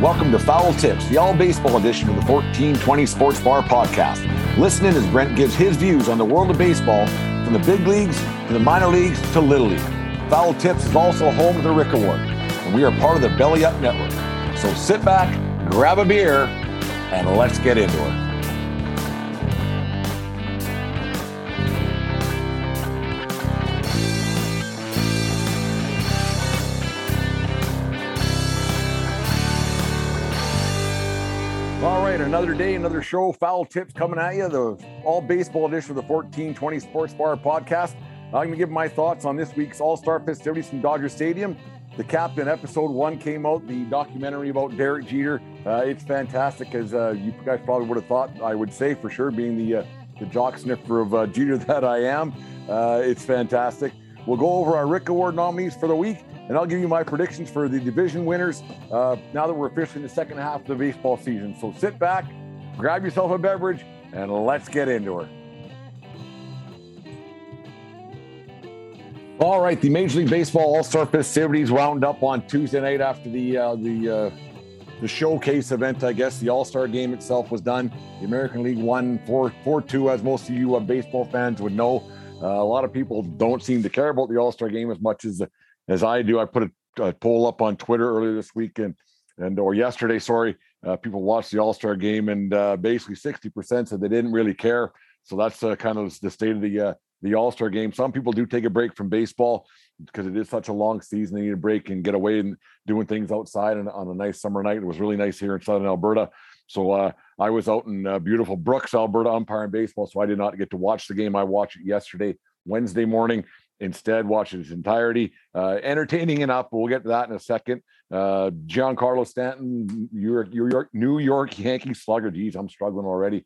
Welcome to Foul Tips, the all baseball edition of the 1420 Sports Bar podcast. Listen in as Brent gives his views on the world of baseball from the big leagues to the minor leagues to Little League. Foul Tips is also home to the Rick Award, and we are part of the Belly Up Network. So sit back, grab a beer, and let's get into it. Another day, another show. Foul tips coming at you. The all baseball edition of the 1420 Sports Bar podcast. I'm going to give my thoughts on this week's All Star festivities from Dodger Stadium. The Captain episode one came out, the documentary about Derek Jeter. Uh, it's fantastic, as uh, you guys probably would have thought I would say for sure, being the uh, the jock sniffer of uh, Jeter that I am. Uh, it's fantastic. We'll go over our Rick Award nominees for the week, and I'll give you my predictions for the division winners uh, now that we're officially in the second half of the baseball season. So sit back, grab yourself a beverage, and let's get into it. All right, the Major League Baseball All Star festivities wound up on Tuesday night after the uh, the uh, the showcase event. I guess the All Star game itself was done. The American League won 4 4 2, as most of you uh, baseball fans would know. Uh, a lot of people don't seem to care about the All Star game as much as as I do. I put a, a, poll up on Twitter earlier this week and and or yesterday, sorry. Uh, people watched the All Star game and uh, basically 60% said they didn't really care. So that's uh, kind of the state of the uh, the All Star game. Some people do take a break from baseball because it is such a long season. They need a break and get away and doing things outside and on a nice summer night. It was really nice here in Southern Alberta. So uh, I was out in uh, beautiful Brooks, Alberta, umpiring baseball. So I did not get to watch the game. I watched it yesterday, Wednesday morning. Instead, watched its entirety. Uh, entertaining enough, but we'll get to that in a second. Uh, Giancarlo Stanton, New York, New New York Yankee slugger. Geez, I'm struggling already.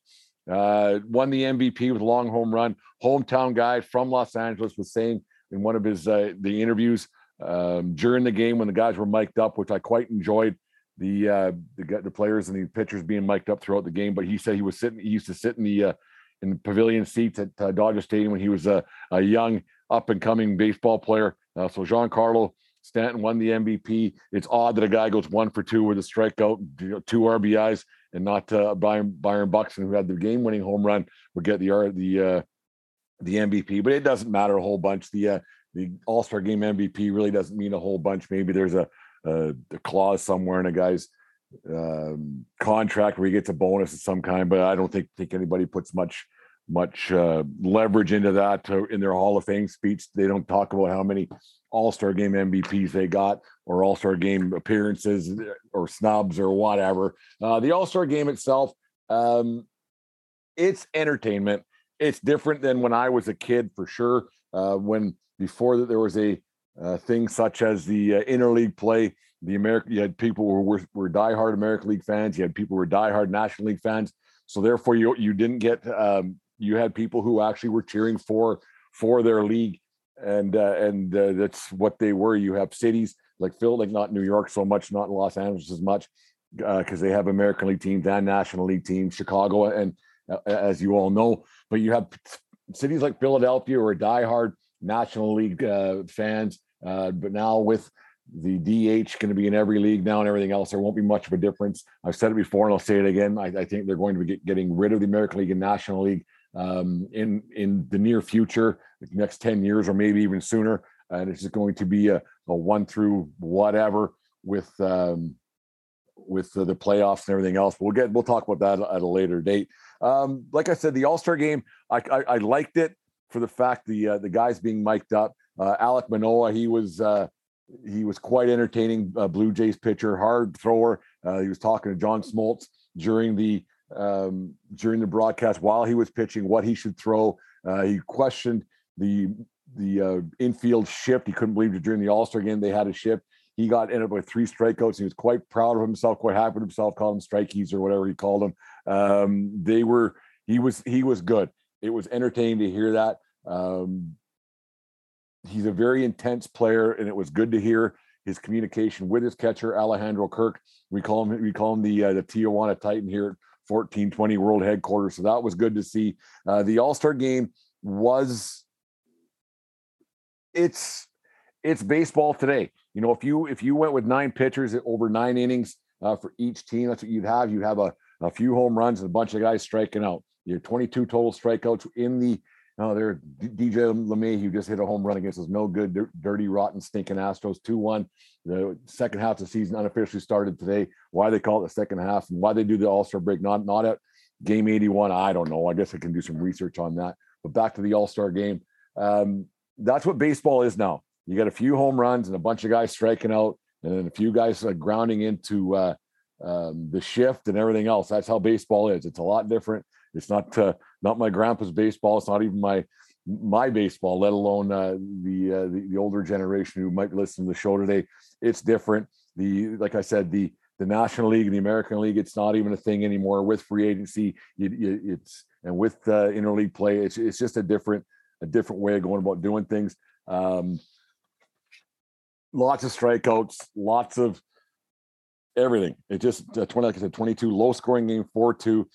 Uh, won the MVP with a long home run. Hometown guy from Los Angeles was saying in one of his uh, the interviews um, during the game when the guys were mic'd up, which I quite enjoyed the uh, the, the players and the pitchers being mic'd up throughout the game. But he said he was sitting, he used to sit in the uh, in the pavilion seats at uh, Dodger Stadium when he was a, a young up and coming baseball player. Uh, so Giancarlo Stanton won the MVP. It's odd that a guy goes one for two with a strikeout, two RBIs, and not uh, Byron, Byron Buxton, who had the game-winning home run, would get the the uh, the MVP. But it doesn't matter a whole bunch. The uh, the All Star Game MVP really doesn't mean a whole bunch. Maybe there's a, a, a clause somewhere in a guy's um, contract where he gets a bonus of some kind, but I don't think think anybody puts much much uh, leverage into that to, in their Hall of Fame speech. They don't talk about how many All Star Game MVPs they got or All Star Game appearances or snubs or whatever. Uh, the All Star Game itself, um, it's entertainment. It's different than when I was a kid for sure. Uh, when before that there was a uh, thing such as the uh, interleague play. The American, you had people who were, were diehard American League fans. You had people who were diehard National League fans. So therefore, you you didn't get um, you had people who actually were cheering for for their league, and uh, and uh, that's what they were. You have cities like Phil, like not New York so much, not Los Angeles as much, because uh, they have American League teams and National League teams. Chicago, and uh, as you all know, but you have cities like Philadelphia who are diehard National League uh, fans, uh, but now with the DH going to be in every league now and everything else, there won't be much of a difference. I've said it before and I'll say it again. I, I think they're going to be get, getting rid of the American League and National League um, in in the near future, the next ten years or maybe even sooner. And it's just going to be a, a one through whatever with um, with the, the, playoffs and everything else. We'll get we'll talk about that at a later date. Um, like I said, the All Star game, I, I, I liked it for the fact the uh, the guys being mic'd up. Uh, Alek Manoah, he was uh, he was quite entertaining. Uh, Blue Jays pitcher, hard thrower. Uh, he was talking to John Smoltz during the um, during the broadcast while he was pitching what he should throw. Uh, he questioned the the infield shift. He couldn't believe it during the All Star game they had a shift. He got ended up with three strikeouts. He was quite proud of himself, quite happy with himself. Called them strikeys or whatever he called them. Um, they were he was he was good. It was entertaining to hear that. Um, he's a very intense player, and it was good to hear his communication with his catcher Alejandro Kirk. We call him we call him the uh, the Tijuana Titan here at 1420 World Headquarters. So that was good to see. Uh, the All Star game was it's it's baseball today. You know, if you if you went with nine pitchers over nine innings uh, for each team, that's what you'd have. You have a, a few home runs and a bunch of guys striking out. You have 22 total strikeouts in the no, there, DJ LeMahieu just hit a home run against those no good, dirty, rotten, stinking Astros 2 1. The second half of the season unofficially started today. Why they call it the second half and why they do the All Star break, not, not at game 81, I don't know. I guess I can do some research on that. But back to the All Star game. Um, that's what baseball is now. You got a few home runs and a bunch of guys striking out, and then a few guys uh, grounding into uh, um, the shift and everything else. That's how baseball is. It's a lot different. It's not uh, not my grandpa's baseball. It's not even my my baseball, let alone uh, the, uh, the, the older generation who might listen to the show today. It's different. The like I said, the the National League and the American League, it's not even a thing anymore. With free agency, it, it, it's and with uh, interleague play, it's it's just a different a different way of going about doing things. Um, lots of strikeouts, lots of everything. It just uh, 20, like I said, 22 low scoring game, 4 2.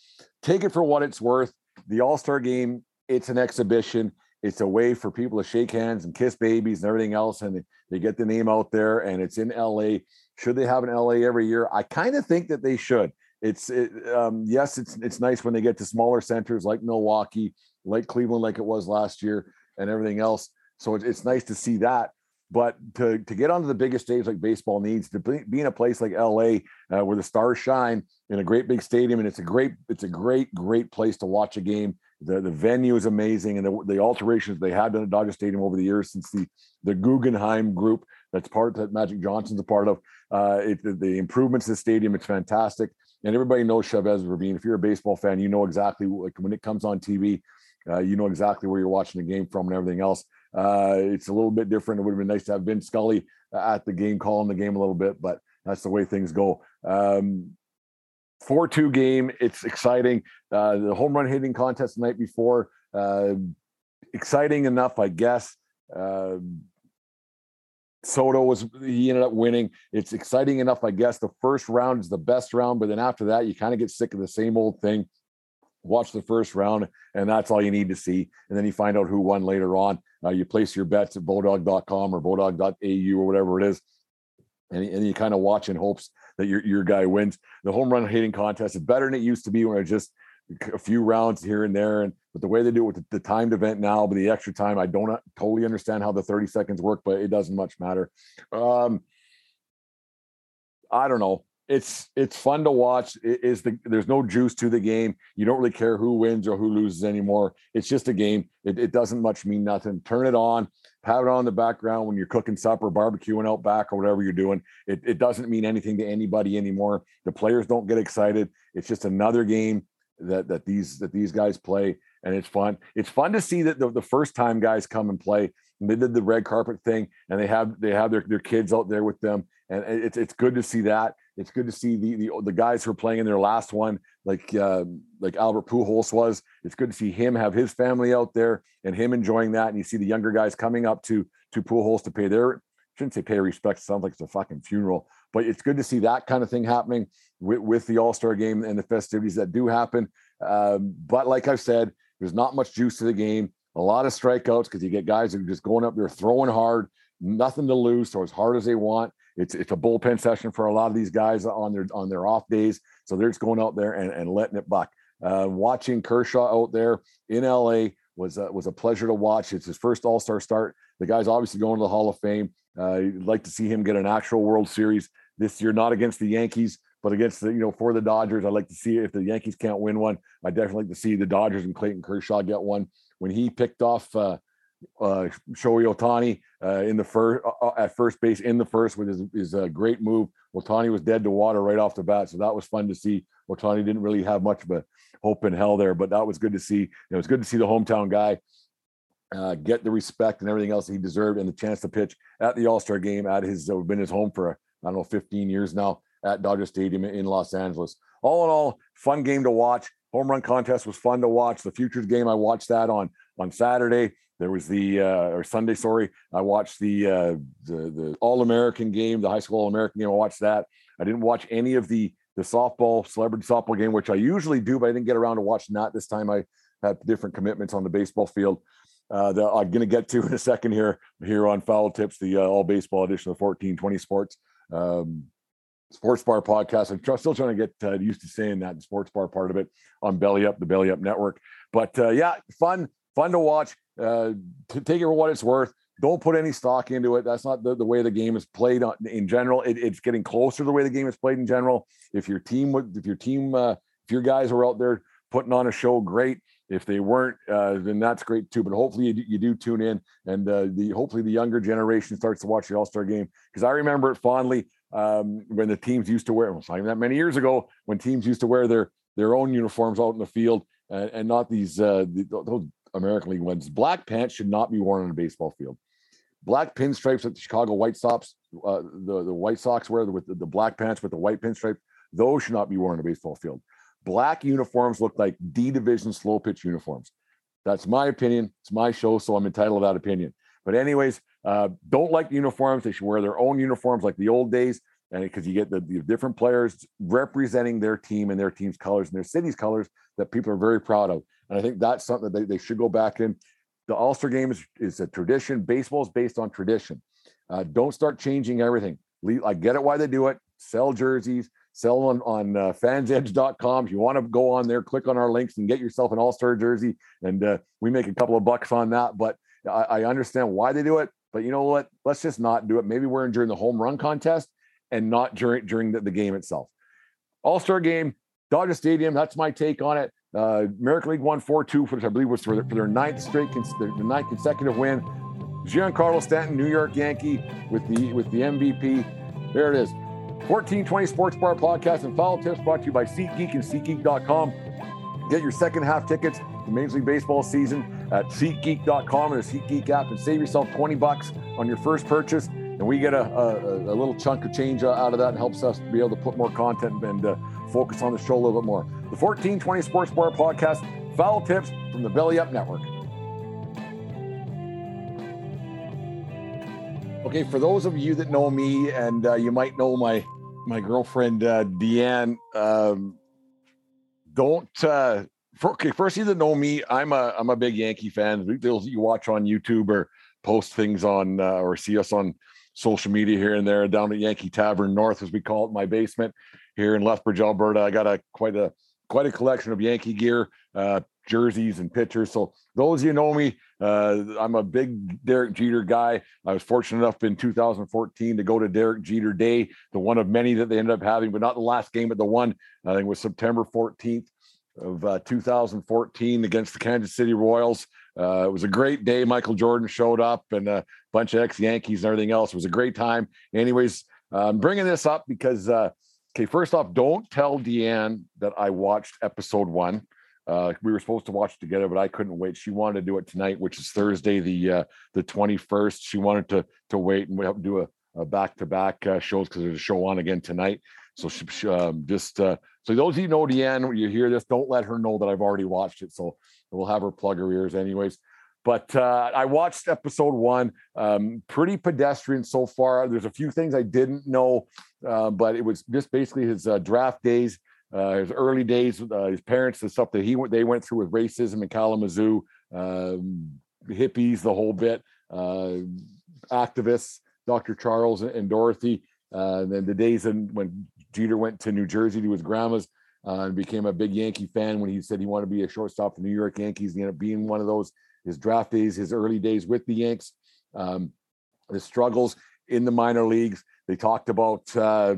Take it for what it's worth the All Star game, it's an exhibition. It's a way for people to shake hands and kiss babies and everything else. And they, get the name out there and it's in LA. Should they have an LA every year? I kind of think that they should. It's it, um, yes, it's it's nice when they get to smaller centers like Milwaukee, like Cleveland, like it was last year, and everything else. So it's, it's nice to see that. But to, to get onto the biggest stage like baseball needs, to be, in a place like LA uh, where the stars shine in a great big stadium, and it's a great it's a great great place to watch a game. The the venue is amazing, and the, the alterations they have done at Dodger Stadium over the years since the the Guggenheim group that's part that Magic Johnson's a part of. Uh, it, the, the improvements to the stadium, it's fantastic, and everybody knows Chavez Ravine. If you're a baseball fan, you know exactly like when it comes on TV, uh, you know exactly where you're watching the game from and everything else. Uh, it's a little bit different. It would have been nice to have Vin Scully at the game, calling the game a little bit, but that's the way things go. Um, 4 2 game. It's exciting. Uh, the home run hitting contest the night before, uh, exciting enough, I guess. Uh, Soto was, he ended up winning. It's exciting enough, I guess. The first round is the best round, but then after that, you kind of get sick of the same old thing watch the first round, and that's all you need to see. And then you find out who won later on. Uh, you place your bets at bodog.com or bodog.au or whatever it is. And, and you kind of watch in hopes that your, your guy wins. The home run hitting contest is better than it used to be when it just a few rounds here and there. And but the way they do it with the, the timed event now, but the extra time, I don't totally understand how the 30 seconds work, but it doesn't much matter. Um, I don't know it's it's fun to watch. It is the there's no juice to the game. You don't really care who wins or who loses anymore. It's just a game. It, it doesn't much mean nothing. Turn it on, have it on in the background when you're cooking supper, barbecuing out back, or whatever you're doing. It, it doesn't mean anything to anybody anymore. The players don't get excited. It's just another game that that these that these guys play, and it's fun. It's fun to see that the, the first time guys come and play. And they did the red carpet thing, and they have they have their, their kids out there with them, and it's it's good to see that it's good to see the the, the guys who are playing in their last one, like uh, like Albert Pujols was. It's good to see him have his family out there and him enjoying that. And you see the younger guys coming up to to Pujols to pay their shouldn't say pay respect. Sounds like it's a fucking funeral, but it's good to see that kind of thing happening with, with the All Star game and the festivities that do happen. Um, but like I've said, there's not much juice to the game. A lot of strikeouts because you get guys who are just going up there throwing hard, nothing to lose, throw as hard as they want. It's it's a bullpen session for a lot of these guys on their on their off days. So they're just going out there and, and letting it buck. Uh, watching Kershaw out there in LA was was a pleasure to watch. It's his first All Star start. The guy's obviously going to the Hall of Fame. Uh, you'd like to see him get an actual World Series this year, not against the Yankees, but against the, you know, for the Dodgers. I'd like to see if the Yankees can't win one. I'd definitely like to see the Dodgers and Clayton Kershaw get one. When he picked off uh, uh, Shohei Ohtani uh, in the first uh, uh, at first base in the first with his, his uh, great move. Ohtani was dead to water right off the bat, so that was fun to see. Ohtani didn't really have much of a hope in hell there, but that was good to see. It was good to see the hometown guy uh, get the respect and everything else he deserved, and the chance to pitch at the All Star game at his uh, been his home for I don't know 15 years now at Dodger Stadium in Los Angeles. All in all, fun game to watch. Home run contest was fun to watch. The futures game I watched that on on Saturday. There was the uh, or Sunday, sorry. I watched the uh, the the All American game, the high school All American game. I watched that. I didn't watch any of the the softball celebrity softball game, which I usually do, but I didn't get around to watching that this time. I had different commitments on the baseball field uh, that I'm going to get to in a second here here on Foul Tips, the uh, all baseball edition of 1420 Sports um, Sports Bar podcast. I'm tr- still trying to get uh, used to saying that the Sports Bar part of it on Belly Up, the Belly Up Network. But uh, yeah, fun fun to watch. Uh, to take it for what it's worth. Don't put any stock into it. That's not the, the way the game is played in general. It, it's getting closer to the way the game is played in general. If your team if your team, uh, if your guys are out there putting on a show, great. If they weren't, uh, then that's great too. But hopefully you do, you do tune in, and uh, the hopefully the younger generation starts to watch the All Star game because I remember it fondly um, when the teams used to wear. Well, not even that many years ago when teams used to wear their their own uniforms out in the field and, and not these uh, those American League wins. Black pants should not be worn on a baseball field. Black pinstripes that the Chicago White Sox, uh, the, the White Sox wear with the, the black pants with the white pinstripe, those should not be worn on a baseball field. Black uniforms look like D division slow pitch uniforms. That's my opinion. It's my show, so I'm entitled to that opinion. But anyways, uh, don't like the uniforms. They should wear their own uniforms like the old days, and because you get the, the, different players representing their team and their team's colors and their city's colors that people are very proud of. And I think that's something that they, they should go back in. The All Star game is, is a tradition. Baseball is based on tradition. Uh, don't start changing everything. I get it why they do it. Sell jerseys, sell on on uh, fansedge.com. If you want to go on there, click on our links and get yourself an All Star jersey. And uh, we make a couple of bucks on that. But I, I understand why they do it. But you know what? Let's just not do it. Maybe we're in during the home run contest and not during during the, the game itself. All Star game, Dodger Stadium. That's my take on it. Uh, American League won 4 2, which I believe was for their, for their ninth straight, their, ninth consecutive win. Giancarlo Stanton, New York Yankee, with the with the MVP. There it is. 1420 Sports Bar Podcast and Foul Tips brought to you by SeatGeek and SeatGeek.com. Get your second half tickets to Major League Baseball season at SeatGeek.com and the SeatGeek app and save yourself 20 bucks on your first purchase. And we get a, a, a little chunk of change out of that and helps us be able to put more content and uh, focus on the show a little bit more. The 1420 Sports Bar Podcast, foul tips from the Belly Up Network. Okay, for those of you that know me, and uh, you might know my my girlfriend uh, Deanne, um, don't. Uh, for, okay, first you that know me, I'm a I'm a big Yankee fan. Those you watch on YouTube or post things on uh, or see us on social media here and there down at Yankee Tavern North, as we call it, my basement here in Lethbridge, Alberta. I got a quite a quite a collection of Yankee gear, uh, jerseys, and pictures. So those you know me, uh, I'm a big Derek Jeter guy. I was fortunate enough in 2014 to go to Derek Jeter Day, the one of many that they ended up having, but not the last game, but the one I think was September 14th of uh, 2014 against the Kansas City Royals. Uh, it was a great day. Michael Jordan showed up and a bunch of ex Yankees and everything else. It was a great time. Anyways, I'm bringing this up because uh, Okay, first off, don't tell Deanne that I watched episode one. Uh, we were supposed to watch together, but I couldn't wait. She wanted to do it tonight, which is Thursday, the uh, the twenty first. She wanted to to wait and we have to do a back to back shows because there's a show on again tonight. So she, she um, just uh, so those of you know Deanne, when you hear this, don't let her know that I've already watched it. So we'll have her plug her ears, anyways. But uh, I watched episode one. Um, pretty pedestrian so far. There's a few things I didn't know, uh, but it was just basically his uh, draft days, uh, his early days, uh, his parents, the stuff that he they went through with racism in Kalamazoo, um, hippies, the whole bit, uh, activists, Dr. Charles and Dorothy, and then the days when Jeter went to New Jersey to his grandma's. And became a big Yankee fan when he said he wanted to be a shortstop for New York Yankees. He ended up being one of those his draft days, his early days with the Yanks, um, the struggles. in the minor leagues. They talked about uh,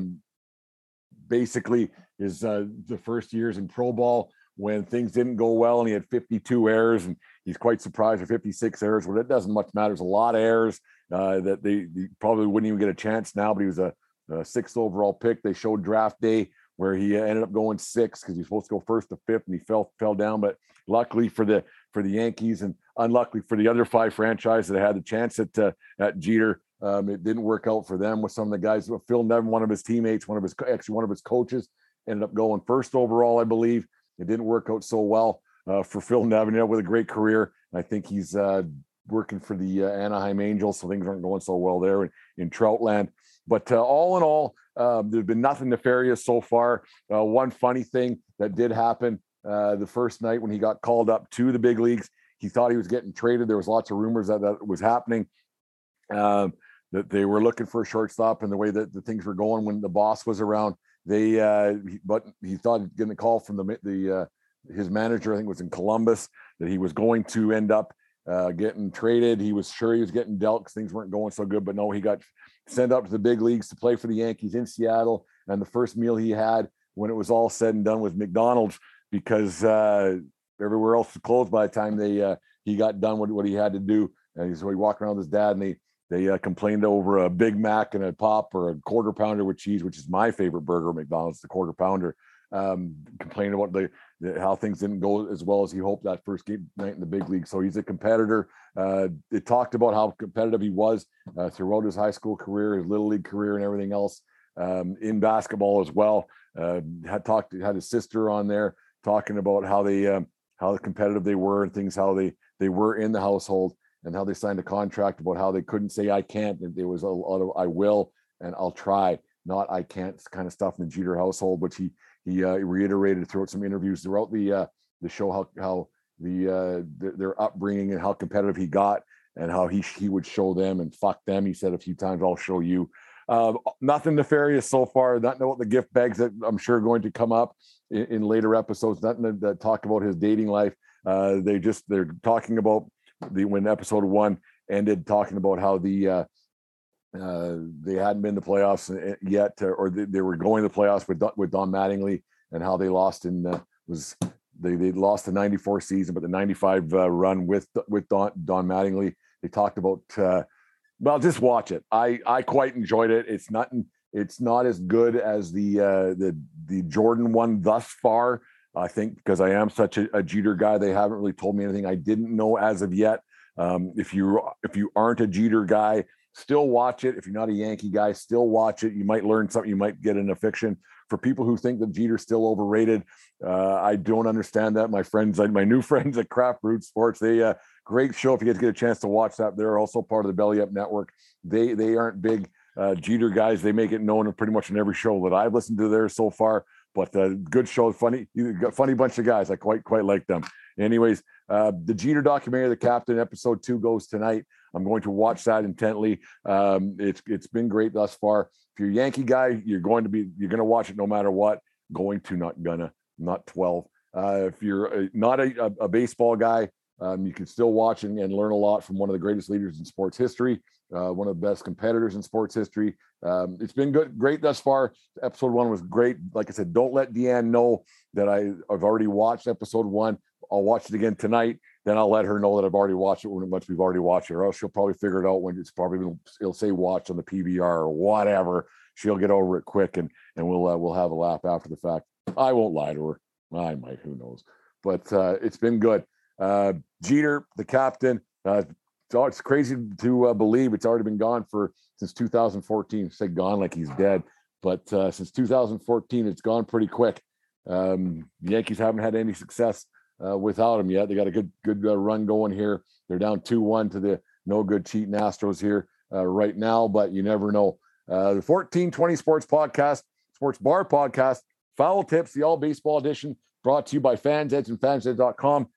basically his uh, the first years in pro ball when things didn't go well and he had 52 errors and he's quite surprised at 56 errors. Well, it doesn't much matter. There's a lot of errors uh, that they, they, probably wouldn't even get a chance now, but he was a, a sixth overall pick. They showed draft day where he ended up going six because he was supposed to go first to fifth and he fell fell down. But luckily for the for the Yankees and unluckily for the other five franchises that had the chance at uh, at Jeter, um, it didn't work out for them with some of the guys. Phil Nevin, one of his teammates, one of his actually one of his coaches, ended up going first overall, I believe. It didn't work out so well uh, for Phil Nevin, you know, with a great career. And I think he's uh, working for the uh, Anaheim Angels, so things aren't going so well there in Troutland. But uh, all in all, um, there's been nothing nefarious so far. Uh, one funny thing that did happen uh, the first night when he got called up to the big leagues, he thought he was getting traded. There was lots of rumors that that was happening. Um, that they were looking for a shortstop, and the way that the things were going when the boss was around, they uh, but he thought getting a call from the the uh, his manager, I think was in Columbus, that he was going to end up uh, getting traded. He was sure he was getting dealt because things weren't going so good, but no, he got sent up to the big leagues to play for the Yankees in Seattle. And the first meal he had when it was all said and done was McDonald's because uh, everywhere else was closed by the time they uh, he got done with what he had to do. And so he walked around with his dad and they they uh, complained over a Big Mac and a pop or a quarter pounder with cheese, which is my favorite burger, McDonald's, the quarter pounder. Um, complained about the, the, how things didn't go as well as he hoped that first game night in the big league. So he's a competitor. Uh, talked about how competitive he was uh, throughout his high school career, his little league career, and everything else um, in basketball as well. Uh, had talked had his sister on there talking about how they um, how competitive they were and things how they they were in the household and how they signed a contract about how they couldn't say I can't. And there was a lot of I will and I'll try, not I can't kind of stuff in the Jeter household, which he he uh, reiterated throughout some interviews throughout the uh, the show how how the, uh, the, their upbringing and how competitive he got and how he he would show them and fuck them. He said a few times, "I'll show you." Uh, nothing nefarious so far. Not know what the gift bags that I'm sure are going to come up in, in later episodes. Nothing that, that, talk about his dating life. Uh, they just they're talking about the when episode one ended talking about how the uh, they hadn't been to playoffs uh, yet, or they, they, were going to the playoffs with with Don Mattingly, and how they lost in uh, was they they lost the '94 season, but the '95 uh, run with with Don Don Mattingly. They talked about. Uh, well, just watch it. I I quite enjoyed it. It's not it's not as good as the uh, the the Jordan one thus far, I think because I am such a, a, Jeter guy, they haven't really told me anything I didn't know as of yet. Um, if you if you aren't a Jeter guy, still watch it. If you're not a Yankee guy, still watch it. You might learn something. You might get in a fiction. For people who think that Jeter's still overrated, uh, I don't understand that. My friends, my new friends at Craft Brewed Sports, they uh, great show. If you guys get a chance to watch that, they're also part of the Belly Up Network. They they aren't big uh, Jeter guys. They make it known pretty much in every show that I've listened to there so far. But uh, good show, funny, funny bunch of guys. I quite quite like them. Anyways, uh, the Jeter documentary, The Captain, episode two goes tonight. I'm going to watch that intently. Um, it's it's been great thus far. If you're a Yankee guy, you're going to be you're going to watch it no matter what. Going to not gonna not 12. Uh, if you're not a, a, baseball guy, um, you can still watch and, and, learn a lot from one of the greatest leaders in sports history, uh, one of the best competitors in sports history. Um, it's been good, great thus far. Episode one was great. Like I said, don't let Deanne know that I, I've already watched episode one. I'll watch it again tonight. Then I'll let her know that I've already watched it once we've already watched it, or else she'll probably figure it out when it's probably it'll say watch on the PVR or whatever. She'll get over it quick, and and we'll uh, we'll have a laugh after the fact. I won't lie to her. I might, who knows? But uh, it's been good. Uh, Jeter, the captain. Uh, it's crazy to uh, believe it's already been gone for since 2014. Say gone like he's dead, but uh, since 2014, it's gone pretty quick. Um, the Yankees haven't had any success uh, without him yet. They got a good good uh, run going here. They're down two one to the no good cheating Astros here uh, right now, but you never know. Uh, the 1420 Sports Podcast, Sports Bar Podcast, Foul Tips, the All Baseball Edition, brought to you by Fans Edge and FansEdge.com.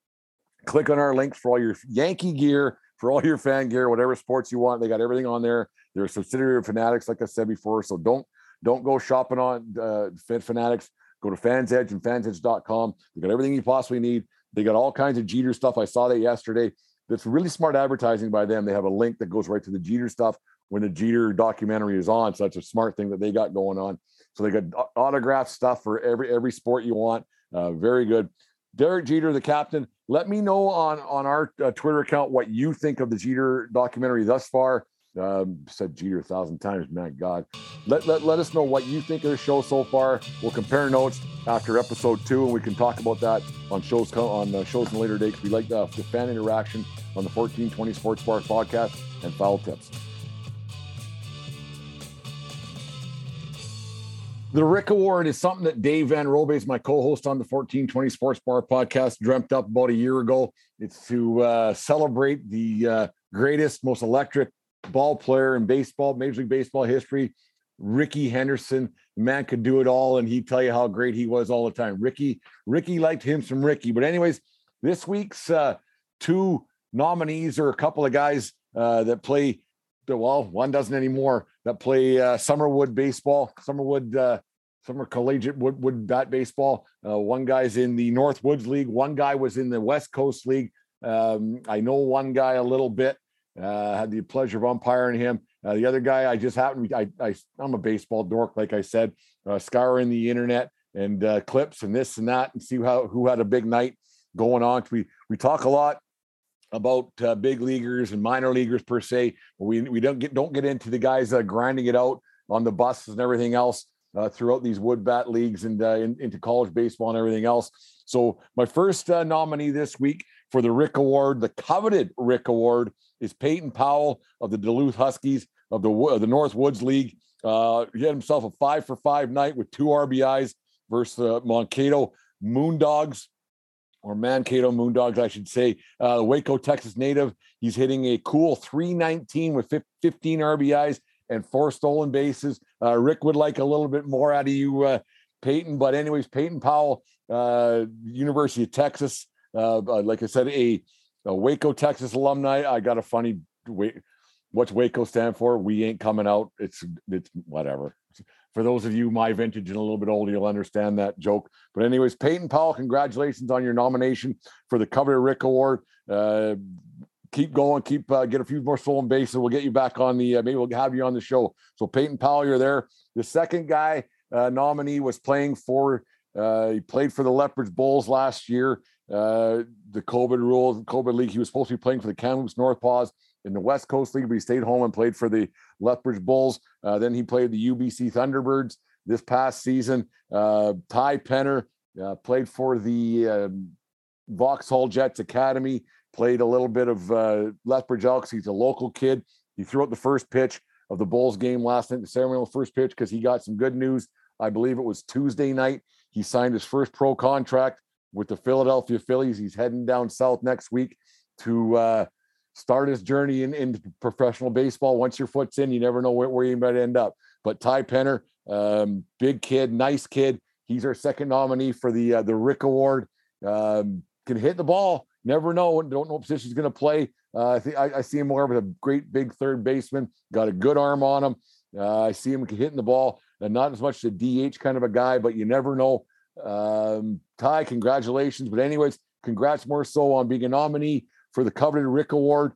Click on our links for all your Yankee gear, for all your fan gear, whatever sports you want. They got everything on there. They're a subsidiary of Fanatics, like I said before. So don't don't go shopping on uh, Fanatics. Go to Fans Edge and FansEdge.com. They got everything you possibly need. They got all kinds of Jeter stuff. I saw that yesterday. That's really smart advertising by them. They have a link that goes right to the Jeter stuff when the Jeter documentary is on. So that's a smart thing that they got going on. So they got autograph stuff for every every sport you want. Uh, very good. Derek Jeter, the captain. Let me know on on our uh, Twitter account what you think of the Jeter documentary thus far. Um, said Jeter a thousand times, man, God. Let, let, let us know what you think of the show so far. We'll compare notes after episode two, and we can talk about that on shows on uh, shows in later dates. We like the, the fan interaction on the 1420 Sports Bar podcast and foul tips. The Rick Award is something that Dave Van Robe's my co-host on the 1420 Sports Bar podcast, dreamt up about a year ago. It's to uh, celebrate the uh, greatest, most electric ball player in baseball, Major League Baseball history, Rickey Henderson. Man could do it all, and he'd tell you how great he was all the time. Rickey, Rickey liked him some Rickey. But anyways, this week's uh, two nominees are a couple of guys uh, that play. Well, one doesn't anymore. That play uh, Summerwood baseball, Summerwood, uh, Summer Collegiate Wood, Wood Bat baseball. Uh, one guy's in the North Woods League. One guy was in the West Coast League. Um, I know one guy a little bit. Uh, had the pleasure of umpiring him. Uh, the other guy, I just happened, I, I, I'm a baseball dork, like I said, uh, scouring the internet and uh, clips and this and that, and see how who had a big night going on. We we talk a lot about uh, big leaguers and minor leaguers per se, but we we don't get don't get into the guys grinding it out on the buses and everything else uh, throughout these wood bat leagues and uh, in, into college baseball and everything else. So my first uh, nominee this week for the Rick Award, the coveted Rick Award, is Peyton Powell of the Duluth Huskies of the of the North Woods League. Uh, he had himself a five for five night with two RBIs versus the uh, Mankato Moondogs, or Mankato Moondogs, I should say. Uh, Waco, Texas native. He's hitting a cool 319 with 15 RBIs and four stolen bases. Uh, Rick would like a little bit more out of you, uh, Peyton. But anyways, Peyton Powell, uh, University of Texas. Uh, uh, like I said, a a Waco, Texas alumni. I got a funny. What's Waco stand for? We ain't coming out. It's it's whatever. For those of you my vintage and a little bit older, you'll understand that joke. But anyways, Peyton Powell, congratulations on your nomination for the Coveted Rick Award. Uh, keep going, keep uh, get a few more stolen bases. We'll get you back on the. Uh, maybe we'll have you on the show. So Peyton Powell, you're there. The second guy uh, nominee was playing for. Uh, he played for the Lethbridge Bulls last year uh, the COVID rules, COVID league. He was supposed to be playing for the Kamloops Northpaws in the West Coast League, but he stayed home and played for the Lethbridge Bulls. Uh, then he played the UBC Thunderbirds this past season. Uh, Ty Penner uh, played for the um, Vauxhall Jets Academy, played a little bit of uh, Lethbridge Elks. He's a local kid. He threw out the first pitch of the Bulls game last night, the ceremonial first pitch, because he got some good news. I believe it was Tuesday night. He signed his first pro contract with the Philadelphia Phillies. He's heading down south next week to uh, start his journey in, into professional baseball. Once your foot's in, you never know where, where you might end up. But Ty Penner, um, big kid, nice kid. He's our second nominee for the uh, the Rick Award. Um, can hit the ball. Never know. Don't know what position he's going to play. Uh, I think I, I, see him more of a great big third baseman. Got a good arm on him. Uh, I see him hitting the ball, and not as much the DH kind of a guy, but you never know um, Ty, congratulations. But, anyways, congrats more so on being a nominee for the coveted Rick Award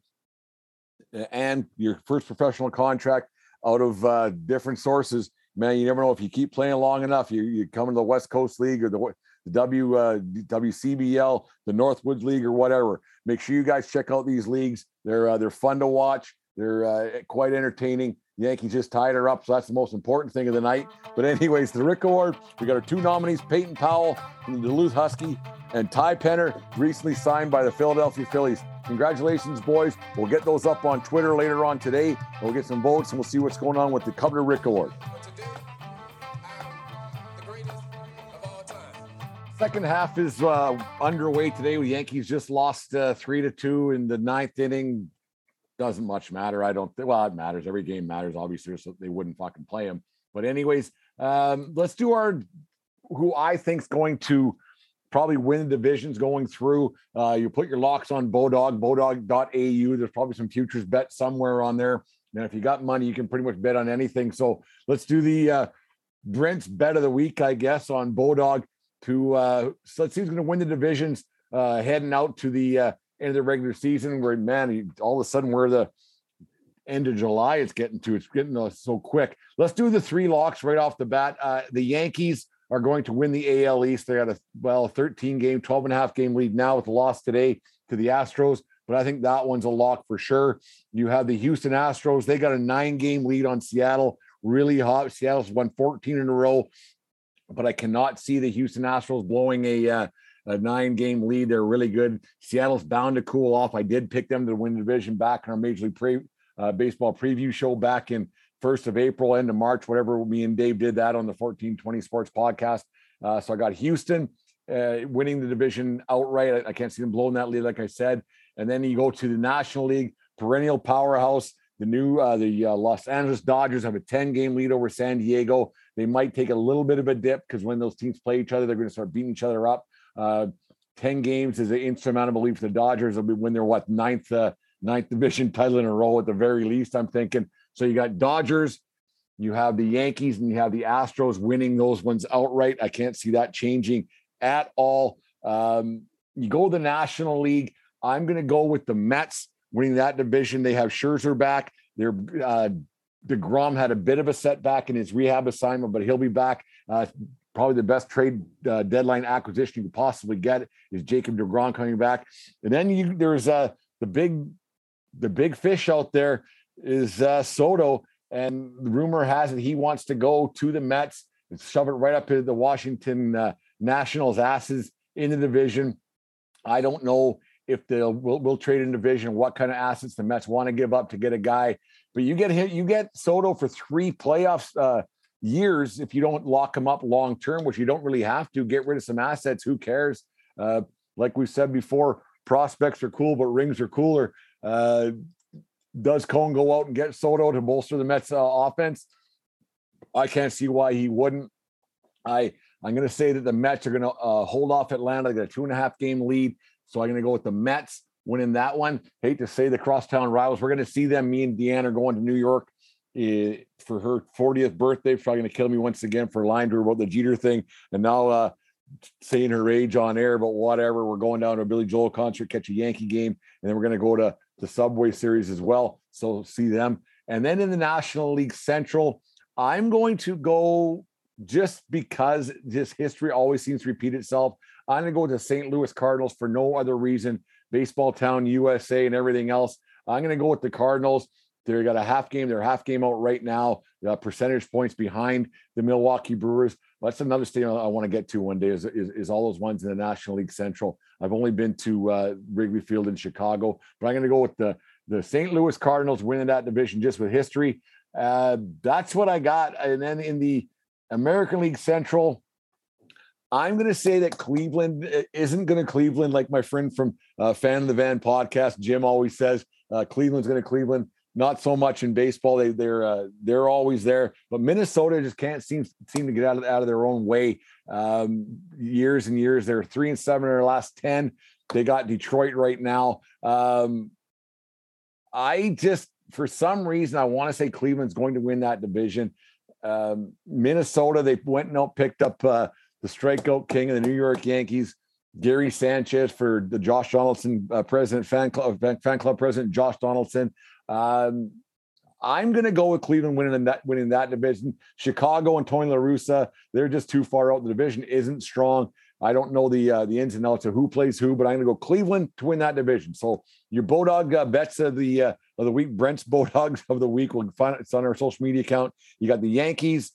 and your first professional contract out of uh, different sources. Man, you never know if you keep playing long enough, you, you come into the West Coast League or the, the W uh, WCBL, the Northwoods League, or whatever. Make sure you guys check out these leagues. They're uh, they're fun to watch. They're uh, quite entertaining. Yankees just tied her up, so that's the most important thing of the night. But anyways, the Rick Award, we got our two nominees, Peyton Powell from the Duluth Husky and Ty Penner, recently signed by the Philadelphia Phillies. Congratulations, boys. We'll get those up on Twitter later on today. We'll get some votes and we'll see what's going on with the Coveted Rick Award. Second half is uh, underway today. The Yankees just lost uh, three to two in the ninth inning doesn't much matter. I don't think, well, it matters. Every game matters, obviously, so they wouldn't fucking play him. But, anyways, um, let's do our who I think's going to probably win the divisions going through. Uh, you put your locks on Bodog, bodog.au. There's probably some futures bet somewhere on there. And if you got money, you can pretty much bet on anything. So let's do the uh, Brent's bet of the week, I guess, on Bodog to uh, so let's see who's going to win the divisions uh, heading out to the uh, end of the regular season where man, all of a sudden we're the end of July it's getting to. It's getting so quick. Let's do the three locks right off the bat. Uh, the Yankees are going to win the AL East. They got a well 13 game, 12 and a half game lead now with the loss today to the Astros. But I think that one's a lock for sure. You have the Houston Astros. They got a nine game lead on Seattle. Really hot. Seattle's won 14 in a row. But I cannot see the Houston Astros blowing a uh, a nine game lead. They're really good. Seattle's bound to cool off. I did pick them to win the division back in our Major League pre, uh, Baseball preview show back in first of April, end of March, whatever. Me and Dave did that on the 1420 Sports podcast. Uh, so I got Houston uh, winning the division outright. I, I, can't see them blowing that lead, like I said. And then you go to the National League, perennial powerhouse. The new uh, the uh, Los Angeles Dodgers have a 10 game lead over San Diego. They might take a little bit of a dip because when those teams play each other, they're going to start beating each other up. Uh, 10 games is an insurmountable lead for the Dodgers. They'll be when they're what ninth uh, ninth division title in a row at the very least. I'm thinking. So you got Dodgers, you have the Yankees, and you have the Astros winning those ones outright. I can't see that changing at all. Um, you go to the National League. I'm going to go with the Mets winning that division. They have Scherzer back. They're uh, DeGrom had a bit of a setback in his rehab assignment, but he'll be back. Uh, probably the best trade uh, deadline acquisition you could possibly get is Jacob DeGrom coming back. And then you, there's uh, the big the big fish out there is uh, Soto, and the rumor has it he wants to go to the Mets and shove it right up to the Washington uh, Nationals asses in the division. I don't know if they'll will will trade in division, what kind of assets the Mets want to give up to get a guy. But you get hit, you get Soto for three playoffs uh, years if you don't lock them up long term, which you don't really have to. Get rid of some assets. Who cares? Uh, like we said before, prospects are cool, but rings are cooler. Uh, does Cohen go out and get Soto to bolster the Mets uh, offense? I can't see why he wouldn't. I I'm going to say that the Mets are going to uh, hold off Atlanta. They got a two and a half game lead. So I'm going to go with the Mets winning that one. Hate to say the crosstown rivals. We're going to see them. Me and Deanna are going to New York uh, for her 40th birthday. Probably going to kill me once again for lying to her about the Jeter thing. And now uh, saying her age on air, but whatever. We're going down to a Billy Joel concert, catch a Yankee game, and then we're going to go to the Subway Series as well. So see them. And then in the National League Central, I'm going to go just because this history always seems to repeat itself. I'm going to go the St. Louis Cardinals for no other reason. Baseball Town, USA, and everything else. I'm going to go with the Cardinals. They got a half game. They're half game out right now. The percentage points behind the Milwaukee Brewers. That's another state I want to get to one day. Is, is, is all those ones in the National League Central. I've only been to uh, Wrigley Field in Chicago, but I'm going to go with the the St. Louis Cardinals winning that division just with history. Uh, that's what I got. And then in the American League Central, I'm going to say that Cleveland uh, isn't going to Cleveland like my friend from uh, Fan of the Van podcast, Jim, always says. Uh, Cleveland's going to Cleveland. Not so much in baseball. They they're uh, they're always there, but Minnesota just can't seem seem to get out of out of their own way. Um, years and years, they're three and seven in their last ten. They got Detroit right now. Um, I just for some reason I want to say Cleveland's going to win that division. Um, Minnesota, they went and picked up uh, the strikeout king of the New York Yankees, Gary Sanchez for the Josh Donaldson uh, president, fan club, fan club president Josh Donaldson. Um, I'm going to go with Cleveland winning that winning that division. Chicago and Tony La Russa, they're just too far out. The division isn't strong. I don't know the uh, the ins and outs of who plays who, but I'm going to go Cleveland to win that division. So your Bodog uh, bets of the uh, of the week, Brent's Bodogs of the week. We'll find it. It's on our social media account. You got the Yankees,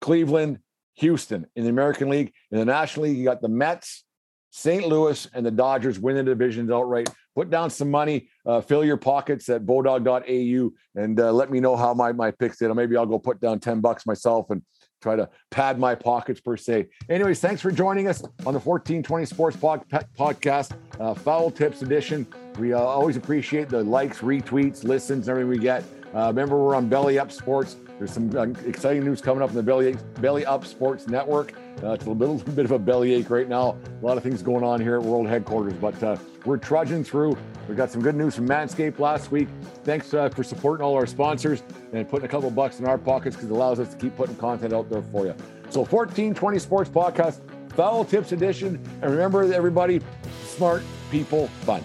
Cleveland, Houston in the American League. In the National League, you got the Mets, St. Louis, and the Dodgers win the divisions outright. Put down some money, uh, fill your pockets at bodog.au, and uh, let me know how my my picks did. Or maybe I'll go put down ten bucks myself and try to pad my pockets per se. Anyways, thanks for joining us on the 1420 Sports pod, podcast, uh, Foul Tips edition. We uh, always appreciate the likes, retweets, listens, everything we get. Uh, remember, we're on Belly Up Sports. There's some uh, exciting news coming up in the Belly, Belly Up Sports Network. Uh, it's a little, little, bit of a bellyache right now. A lot of things going on here at World Headquarters, but uh, we're trudging through. We got some good news from Manscaped last week. Thanks uh, for supporting all our sponsors and putting a couple bucks in our pockets because it allows us to keep putting content out there for you. So 1420 Sports Podcast, Foul Tips Edition. And remember, everybody, smart people, fun.